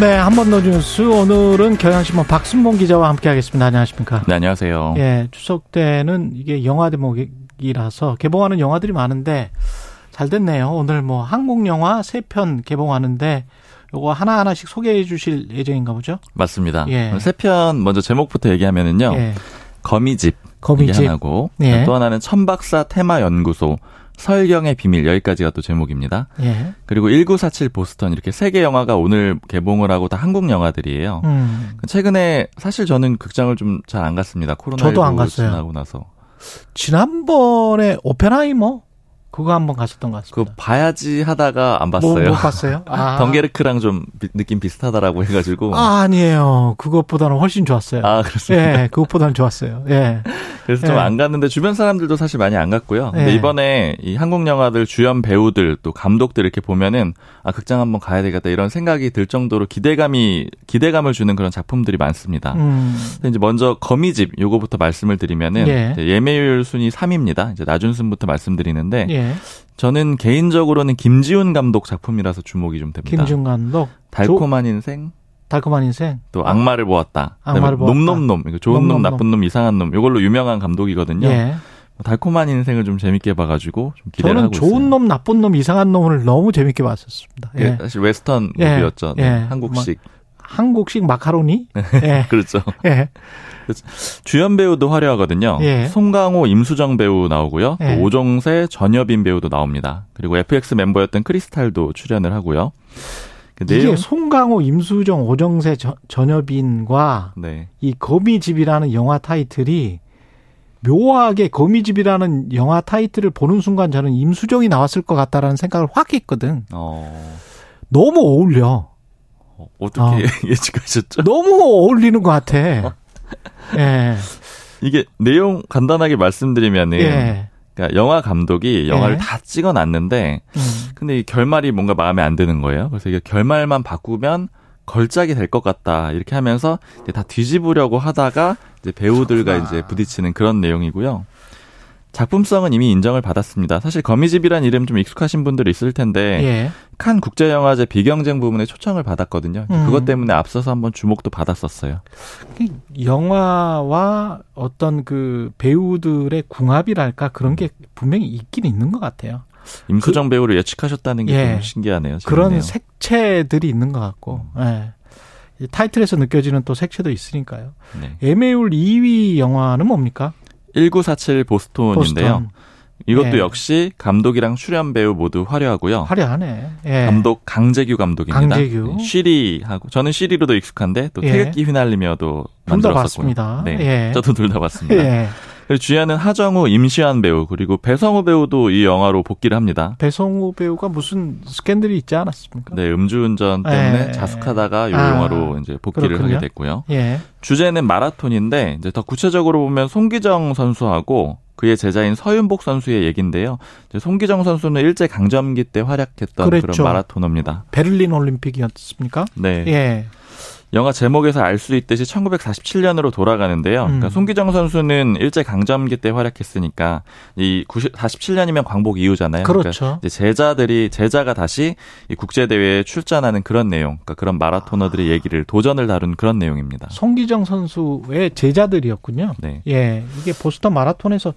네, 한 번 더 뉴스. 오늘은 경향신문 박순봉 기자와 함께 하겠습니다. 안녕하십니까? 네, 안녕하세요. 예, 추석 때는 이게 영화 대목이라서 개봉하는 영화들이 많은데 잘 됐네요. 오늘 뭐 한국 영화 세 편 개봉하는데 요거 하나하나씩 소개해 주실 예정인가 보죠? 맞습니다. 예. 세편 먼저 제목부터 얘기하면은요. 예. 거미집. 거미집. 하나고 예. 또 하나는 천박사 테마 연구소 설경의 비밀 여기까지가 또 제목입니다. 예. 그리고 1947 보스턴 이렇게 세 개 영화가 오늘 개봉을 하고 다 한국 영화들이에요. 음. 최근에 사실 저는 극장을 좀 잘 안 갔습니다. 코로나 저도 안 갔어요. 지나고 나서. 지난번에 오펜하이머 그거 한번 갔었던 것 같습니다. 봐야지 하다가 안 뭐, 봤어요. 못 봤어요? 아. 덩게르크랑 좀 비- 느낌 비슷하다라고 해가지고. 아, 아니에요. 그것보다는 훨씬 좋았어요. 아, 그렇습니다. 예, 그것보다는 좋았어요. 예. 그래서 좀 예. 안 갔는데 주변 사람들도 사실 많이 안 갔고요. 근데 예. 이번에 이 한국 영화들 주연 배우들 또 감독들 이렇게 보면은 아 극장 한번 가야 되겠다 이런 생각이 들 정도로 기대감이 기대감을 주는 그런 작품들이 많습니다. 음. 이제 먼저 거미집 요거부터 말씀을 드리면은 예. 예매율 순위 3위입니다. 이제 나준순부터 말씀드리는데 예. 저는 개인적으로는 김지훈 감독 작품이라서 주목이 좀 됩니다. 김준 감독. 달콤한 인생 달콤한 인생. 또 악마를 보았다. 악마를 보았다. 놈놈놈 이거 좋은 놈, 놈놈 놈. 나쁜 놈, 이상한 놈 이걸로 유명한 감독이거든요. 예. 뭐 달콤한 인생을 좀 재밌게 봐가지고 좀 기대를 저는 하고 좋은 있어요. 놈, 나쁜 놈, 이상한 놈을 너무 재밌게 봤었습니다. 예, 예. 사실 웨스턴 예, 무비였죠. 네, 예. 한국식 한국식 마카로니? 예. 그렇죠. 예. 주연 배우도 화려하거든요. 예. 송강호, 임수정 배우 나오고요. 예. 또 오종세, 전여빈 배우도 나옵니다. 그리고 FX 멤버였던 크리스탈도 출연을 하고요. 그 이게 내용 송강호, 임수정, 오정세, 저- 전여빈과 네. 이 거미집이라는 영화 타이틀이 묘하게 거미집이라는 영화 타이틀을 보는 순간 저는 임수정이 나왔을 것 같다라는 생각을 확 했거든. 어, 너무 어울려. 어, 어떻게 어. 예측하셨죠? 너무 어울리는 것 같아. 예. 이게 내용 간단하게 말씀드리면은 예. 그러니까 영화 감독이 영화를 예. 다 찍어 놨는데 음. 근데 이 결말이 뭔가 마음에 안 드는 거예요. 그래서 이게 결말만 바꾸면 걸작이 될 것 같다 이렇게 하면서 다 뒤집으려고 하다가 이제 배우들과 그렇구나. 이제 부딪히는 그런 내용이고요. 작품성은 이미 인정을 받았습니다. 사실 거미집이란 이름 좀 익숙하신 분들 있을 텐데 예. 칸 국제영화제 비경쟁 부문에 초청을 받았거든요. 음. 그것 때문에 앞서서 한번 주목도 받았었어요. 영화와 어떤 그 배우들의 궁합이랄까 그런 게 분명히 있긴 있는 것 같아요. 임수정 배우를 예측하셨다는 게좀그 예. 신기하네요. 그런 재밌네요. 색채들이 있는 것 같고, 예. 이 타이틀에서 느껴지는 또 색채도 있으니까요. 네. 예매율 2위 영화는 뭡니까? 1947 보스톤인데요. 보스턴. 이것도 예. 역시 감독이랑 출연 배우 모두 화려하고요. 화려하네. 예. 감독 강재규 감독입니다. 강재규. 네, 쉬리하고 저는 쉬리로도 익숙한데 또 예. 태극기 휘날리며도 만들었었고요. 봤습니다. 네, 예. 저도 둘 다 봤습니다. 주연은 하정우, 임시완 배우 그리고 배성우 배우도 이 영화로 복귀를 합니다. 배성우 배우가 무슨 스캔들이 있지 않았습니까? 네, 음주운전 때문에 예. 자숙하다가 이 아, 영화로 이제 복귀를 그렇군요. 하게 됐고요. 예. 주제는 마라톤인데 이제 더 구체적으로 보면 송기정 선수하고 그의 제자인 서윤복 선수의 얘긴데요. 송기정 선수는 일제 강점기 때 활약했던 그 그랬죠. 런 마라토너입니다. 베를린 올림픽이었습니까? 네. 예. 영화 제목에서 알 수 있듯이 1947년으로 돌아가는데요. 그러니까 음. 송기정 선수는 일제 강점기 때 활약했으니까 이 90, 47년이면 광복 이후잖아요. 그러니까 그렇죠. 이제 제자들이 제자가 다시 이 국제 대회에 출전하는 그런 내용, 그러니까 그런 마라토너들의 얘기를 도전을 다룬 그런 내용입니다. 송기정 선수의 제자들이었군요. 네. 예. 이게 보스턴 마라톤에서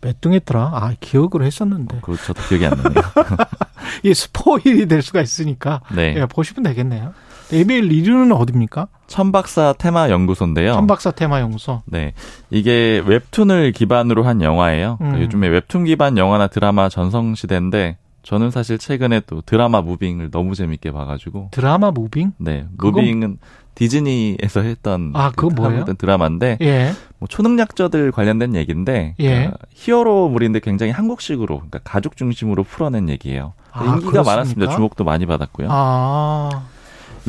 몇 등 했더라? 아, 기억을 했었는데. 저도 기억이 안 나네요. 이게 스포일이 될 수가 있으니까. 네. 예, 보시면 되겠네요. 예매율 1위는 어딥니까? 천박사 퇴마 연구소인데요. 천박사 퇴마 연구소. 네. 이게 웹툰을 기반으로 한 영화예요. 그러니까 음. 요즘에 웹툰 기반 영화나 드라마 전성 시대인데 저는 사실 최근에 또 드라마 무빙을 너무 재밌게 봐가지고 드라마 무빙? 네 그건- 무빙은 디즈니에서 했던 아, 그거 그 뭐예요? 드라마인데 예. 뭐 초능력자들 관련된 얘기인데 예. 그러니까 히어로물인데 굉장히 한국식으로 그러니까 가족 중심으로 풀어낸 얘기예요. 아, 인기가 그렇습니까? 많았습니다. 주목도 많이 받았고요. 아,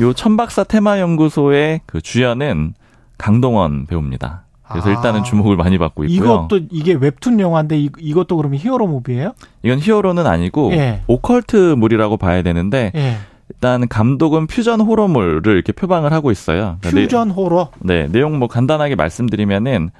요 천박사 테마연구소의 그 주연은 강동원 배우입니다. 그래서 아. 일단은 주목을 많이 받고 있고요. 이것도 이게 웹툰 영화인데 이, 이것도 그러면 히어로 무비예요? 이건 히어로는 아니고 예. 오컬트물이라고 봐야 되는데 예. 일단 감독은 퓨전 호러물을 이렇게 표방을 하고 있어요. 그러니까 퓨전 호러. 네, 내용 뭐 간단하게 말씀드리면은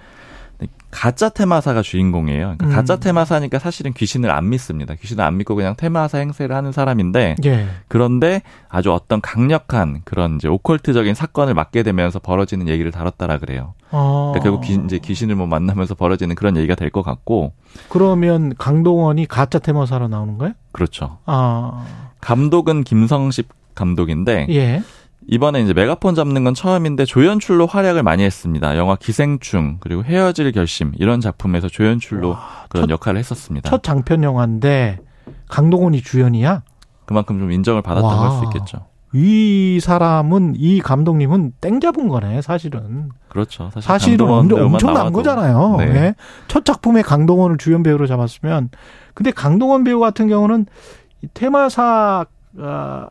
가짜 테마사가 주인공이에요. 그러니까 음. 가짜 테마사니까 사실은 귀신을 안 믿습니다. 귀신을 안 믿고 그냥 테마사 행세를 하는 사람인데 예. 그런데 아주 어떤 강력한 그런 이제 오컬트적인 사건을 맡게 되면서 벌어지는 얘기를 다뤘다라 그래요. 어. 그러니까 결국 귀, 이제 귀신을 뭐 만나면서 벌어지는 그런 얘기가 될 것 같고 그러면 강동원이 가짜 테마사로 나오는 거예요? 그렇죠. 아. 감독은 김성식 감독인데 예. 이번에 이제 메가폰 잡는 건 처음인데 조연출로 활약을 많이 했습니다. 영화 기생충 그리고 헤어질 결심 이런 작품에서 조연출로 그런 첫- 역할을 했었습니다. 첫 장편 영화인데 강동원이 주연이야? 그만큼 좀 인정을 받았다고 와. 할수 있겠죠. 이 사람은 이 감독님은 땡 잡은 거네 사실은 그렇죠. 사실 엄청, 배우만 엄청난. 거잖아요. 네. 예. 첫 작품에 강동원을 주연 배우로 잡았으면 근데 강동원 배우 같은 경우는 이 테마사 아,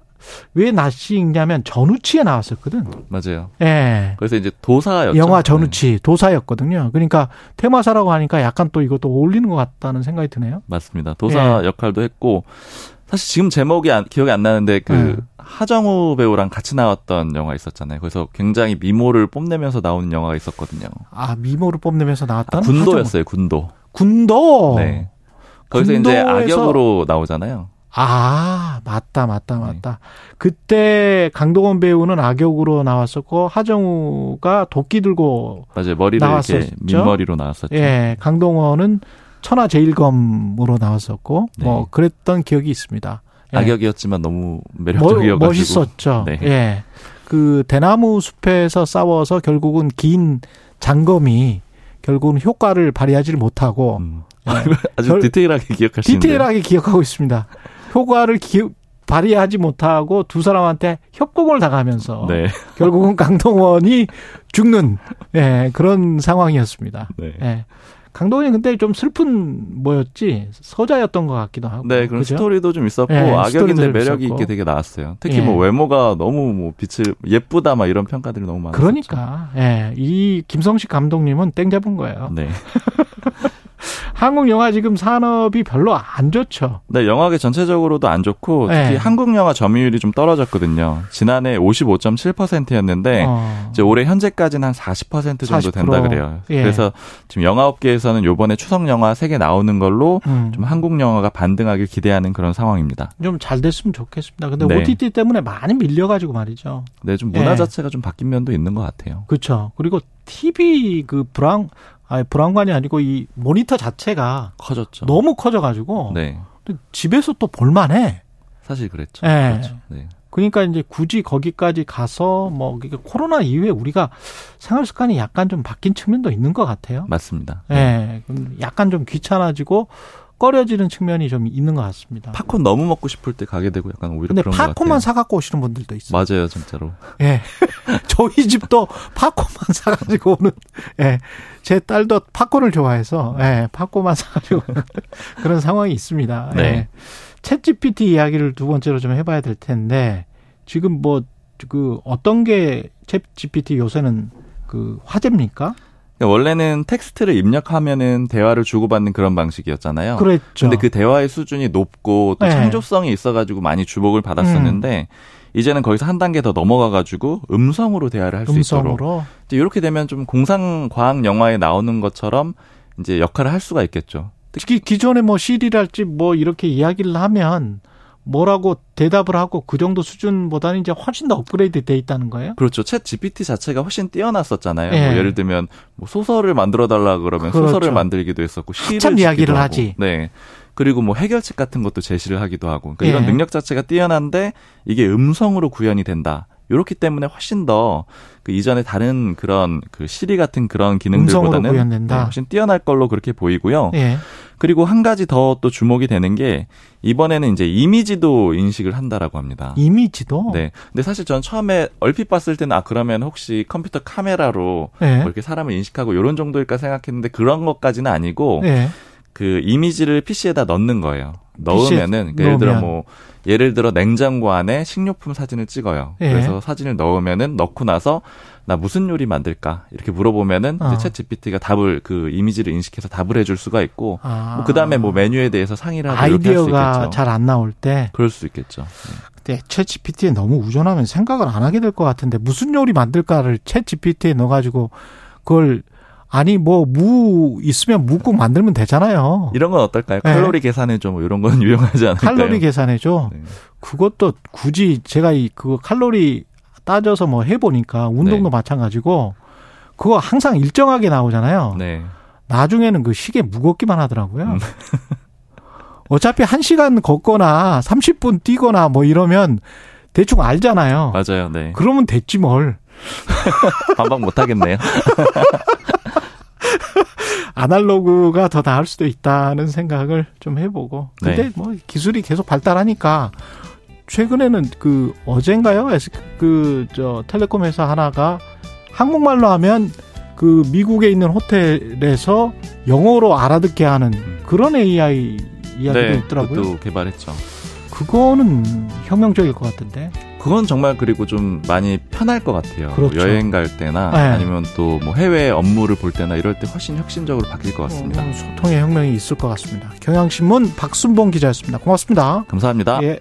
왜 낯이 익냐면 전우치에 나왔었거든. 맞아요. 예. 그래서 이제 도사였죠. 영화 네. 전우치 도사였거든요. 그러니까 테마사라고 하니까 약간 또 이것도 어울리는 것 같다는 생각이 드네요. 맞습니다. 도사 예. 역할도 했고 사실 지금 제목이 안- 기억이 안 나는데 그 음. 하정우 배우랑 같이 나왔던 영화 있었잖아요. 그래서 굉장히 미모를 뽐내면서 나오는 영화가 있었거든요. 아 미모를 뽐내면서 아, 나왔던 군도였어요. 군도. 군도. 네. 거기서 이제 군도에서- 악역으로 나오잖아요. 아, 맞다, 맞다, 네. 맞다. 그때 강동원 배우는 악역으로 나왔었고, 하정우가 도끼 들고, 맞아요. 머리를 나왔었죠? 이렇게 민머리로 나왔었죠. 예, 강동원은 천하 제일검으로 나왔었고, 네. 뭐, 그랬던 기억이 있습니다. 예. 악역이었지만 너무 멋- 매력적이어가지고 멋있었죠. 네. 예. 그 대나무 숲에서 싸워서 결국은 긴 장검이 결국은 효과를 발휘하지를 못하고 음. 예. 아주 결- 디테일하게 기억하시는데 디테일하게 기억하고 있습니다. 효과를 기, 발휘하지 못하고 두 사람한테 협공을 당하면서 네. 결국은 강동원이 죽는 예, 그런 상황이었습니다. 네. 예. 강동원이 근데 좀 슬픈 뭐였지 서자였던 것 같기도 하고. 네, 그런 그죠? 스토리도 좀 있었고 예, 악역인데 좀 매력이 있었고. 있게 되게 나왔어요. 특히 예. 뭐 외모가 너무 뭐 빛을 예쁘다 막 이런 평가들이 너무 많았었죠. 그러니까 예, 이 김성식 감독님은 땡 잡은 거예요. 네. 한국 영화 지금 산업이 별로 안 좋죠. 네, 영화계 전체적으로도 안 좋고 특히 네. 한국 영화 점유율이 좀 떨어졌거든요. 지난해 55.7%였는데 어. 이제 올해 현재까지는 한 40% 정도 40%. 된다 그래요. 예. 그래서 지금 영화업계에서는 요번에 추석 영화 3개 나오는 걸로 음. 좀 한국 영화가 반등하길 기대하는 그런 상황입니다. 좀 잘 됐으면 좋겠습니다. 근데 네. OTT 때문에 많이 밀려가지고 말이죠. 네, 좀 문화 예. 자체가 좀 바뀐 면도 있는 것 같아요. 그렇죠. 그리고 TV 그 브라운 아니 브라운관이 아니고 이 모니터 자체가 커졌죠. 너무 커져가지고 네. 집에서 또 볼만해. 사실 그랬죠. 예. 그렇죠. 네. 그러니까 이제 굳이 거기까지 가서 뭐 이게 코로나 이후에 우리가 생활 습관이 약간 좀 바뀐 측면도 있는 것 같아요. 맞습니다. 예, 그럼 약간 좀 귀찮아지고 꺼려지는 측면이 좀 있는 것 같습니다. 팝콘 너무 먹고 싶을 때 가게 되고 약간 오히려 근데 그런. 팝콘만 사갖고 오시는 분들도 있어요. 맞아요, 진짜로. 예. 저희 집도 팝콘만 사가지고 오는, 예. 제 딸도 팝콘을 좋아해서, 예. 팝콘만 사가지고 오는 그런 상황이 있습니다. 예. 네. 챗 GPT 이야기를 두 번째로 좀 해봐야 될 텐데, 지금 뭐, 그, 어떤 게 챗 GPT 요새는 그 화제입니까? 그러니까 원래는 텍스트를 입력하면은 대화를 주고받는 그런 방식이었잖아요. 그랬죠. 근데 그 대화의 수준이 높고 또 네. 창조성이 있어가지고 많이 주목을 받았었는데 이제는 거기서 한 단계 더 넘어가가지고 음성으로 대화를 할 수 있도록. 이제 이렇게 되면 좀 공상 과학 영화에 나오는 것처럼 이제 역할을 할 수가 있겠죠. 특히 기존에 뭐 시리랄지 뭐 이렇게 이야기를 하면 뭐라고 대답을 하고 그 정도 수준보다는 이제 훨씬 더 업그레이드 돼 있다는 거예요? 그렇죠. 챗 GPT 자체가 훨씬 뛰어났었잖아요. 예. 뭐 예를 들면 뭐 소설을 만들어 달라 그러면 그렇죠. 소설을 만들기도 했었고 시를 이야기를 하고. 하지. 네. 그리고 뭐 해결책 같은 것도 제시를 하기도 하고. 그러니까 예. 이런 능력 자체가 뛰어난데 이게 음성으로 구현이 된다. 이렇기 때문에 훨씬 더 그 이전에 다른 그런 그 시리 같은 그런 기능들보다는 구현된다. 네, 훨씬 뛰어날 걸로 그렇게 보이고요. 예. 그리고 한 가지 더 또 주목이 되는 게 이번에는 이제 이미지도 인식을 한다라고 합니다. 이미지도. 네. 근데 사실 전 처음에 얼핏 봤을 때는 아 그러면 혹시 컴퓨터 카메라로 예. 뭐 이렇게 사람을 인식하고 이런 정도일까 생각했는데 그런 것까지는 아니고 예. 그 이미지를 PC에다 넣는 거예요. 넣으면은 그러니까 예를 들어 뭐 예를 들어 냉장고 안에 식료품 사진을 찍어요. 예. 그래서 사진을 넣으면은 넣고 나서 나 무슨 요리 만들까 이렇게 물어보면은 어. 챗 GPT가 답을 그 이미지를 인식해서 답을 해줄 수가 있고 아. 뭐 그다음에 뭐 메뉴에 대해서 상의를 하고 아이디어가. 잘 안 나올 때 그럴 수 있겠죠. 네. 근데 챗 GPT에 너무 의존하면 생각을 안 하게 될 것 같은데 무슨 요리 만들까를 챗 GPT에 넣어가지고 그걸 아니 뭐 무 있으면 무국 만들면 되잖아요. 이런 건 어떨까요? 네. 칼로리 계산해줘 뭐 이런 건 유용하지 않을까요? 칼로리 계산해줘. 네. 그것도 굳이 제가 이 그거 칼로리 따져서 뭐 해보니까 운동도 네. 마찬가지고 그거 항상 일정하게 나오잖아요. 네. 나중에는 그 시계 무겁기만 하더라고요. 음. 어차피 한 시간 걷거나 30분 뛰거나 뭐 이러면 대충 알잖아요. 맞아요. 네. 그러면 됐지 뭘. 반박 못 하겠네요. 아날로그가 더 나을 수도 있다는 생각을 좀 해보고. 근데 네. 뭐 기술이 계속 발달하니까 최근에는 그 어젠가요? 그저 텔레콤 회사 하나가 한국말로 하면 그 미국에 있는 호텔에서 영어로 알아듣게 하는 그런 AI 이야기도 네, 있더라고요. 개발했죠. 그거는 혁명적일 것 같은데. 그건 정말 그리고 좀 많이 편할 것 같아요. 그렇죠. 여행 갈 때나 네. 아니면 또 뭐 해외 업무를 볼 때나 이럴 때 훨씬 혁신적으로 바뀔 것 같습니다. 어, 소통의 혁명이 있을 것 같습니다. 경향신문 박순봉 기자였습니다. 고맙습니다. 감사합니다. 예.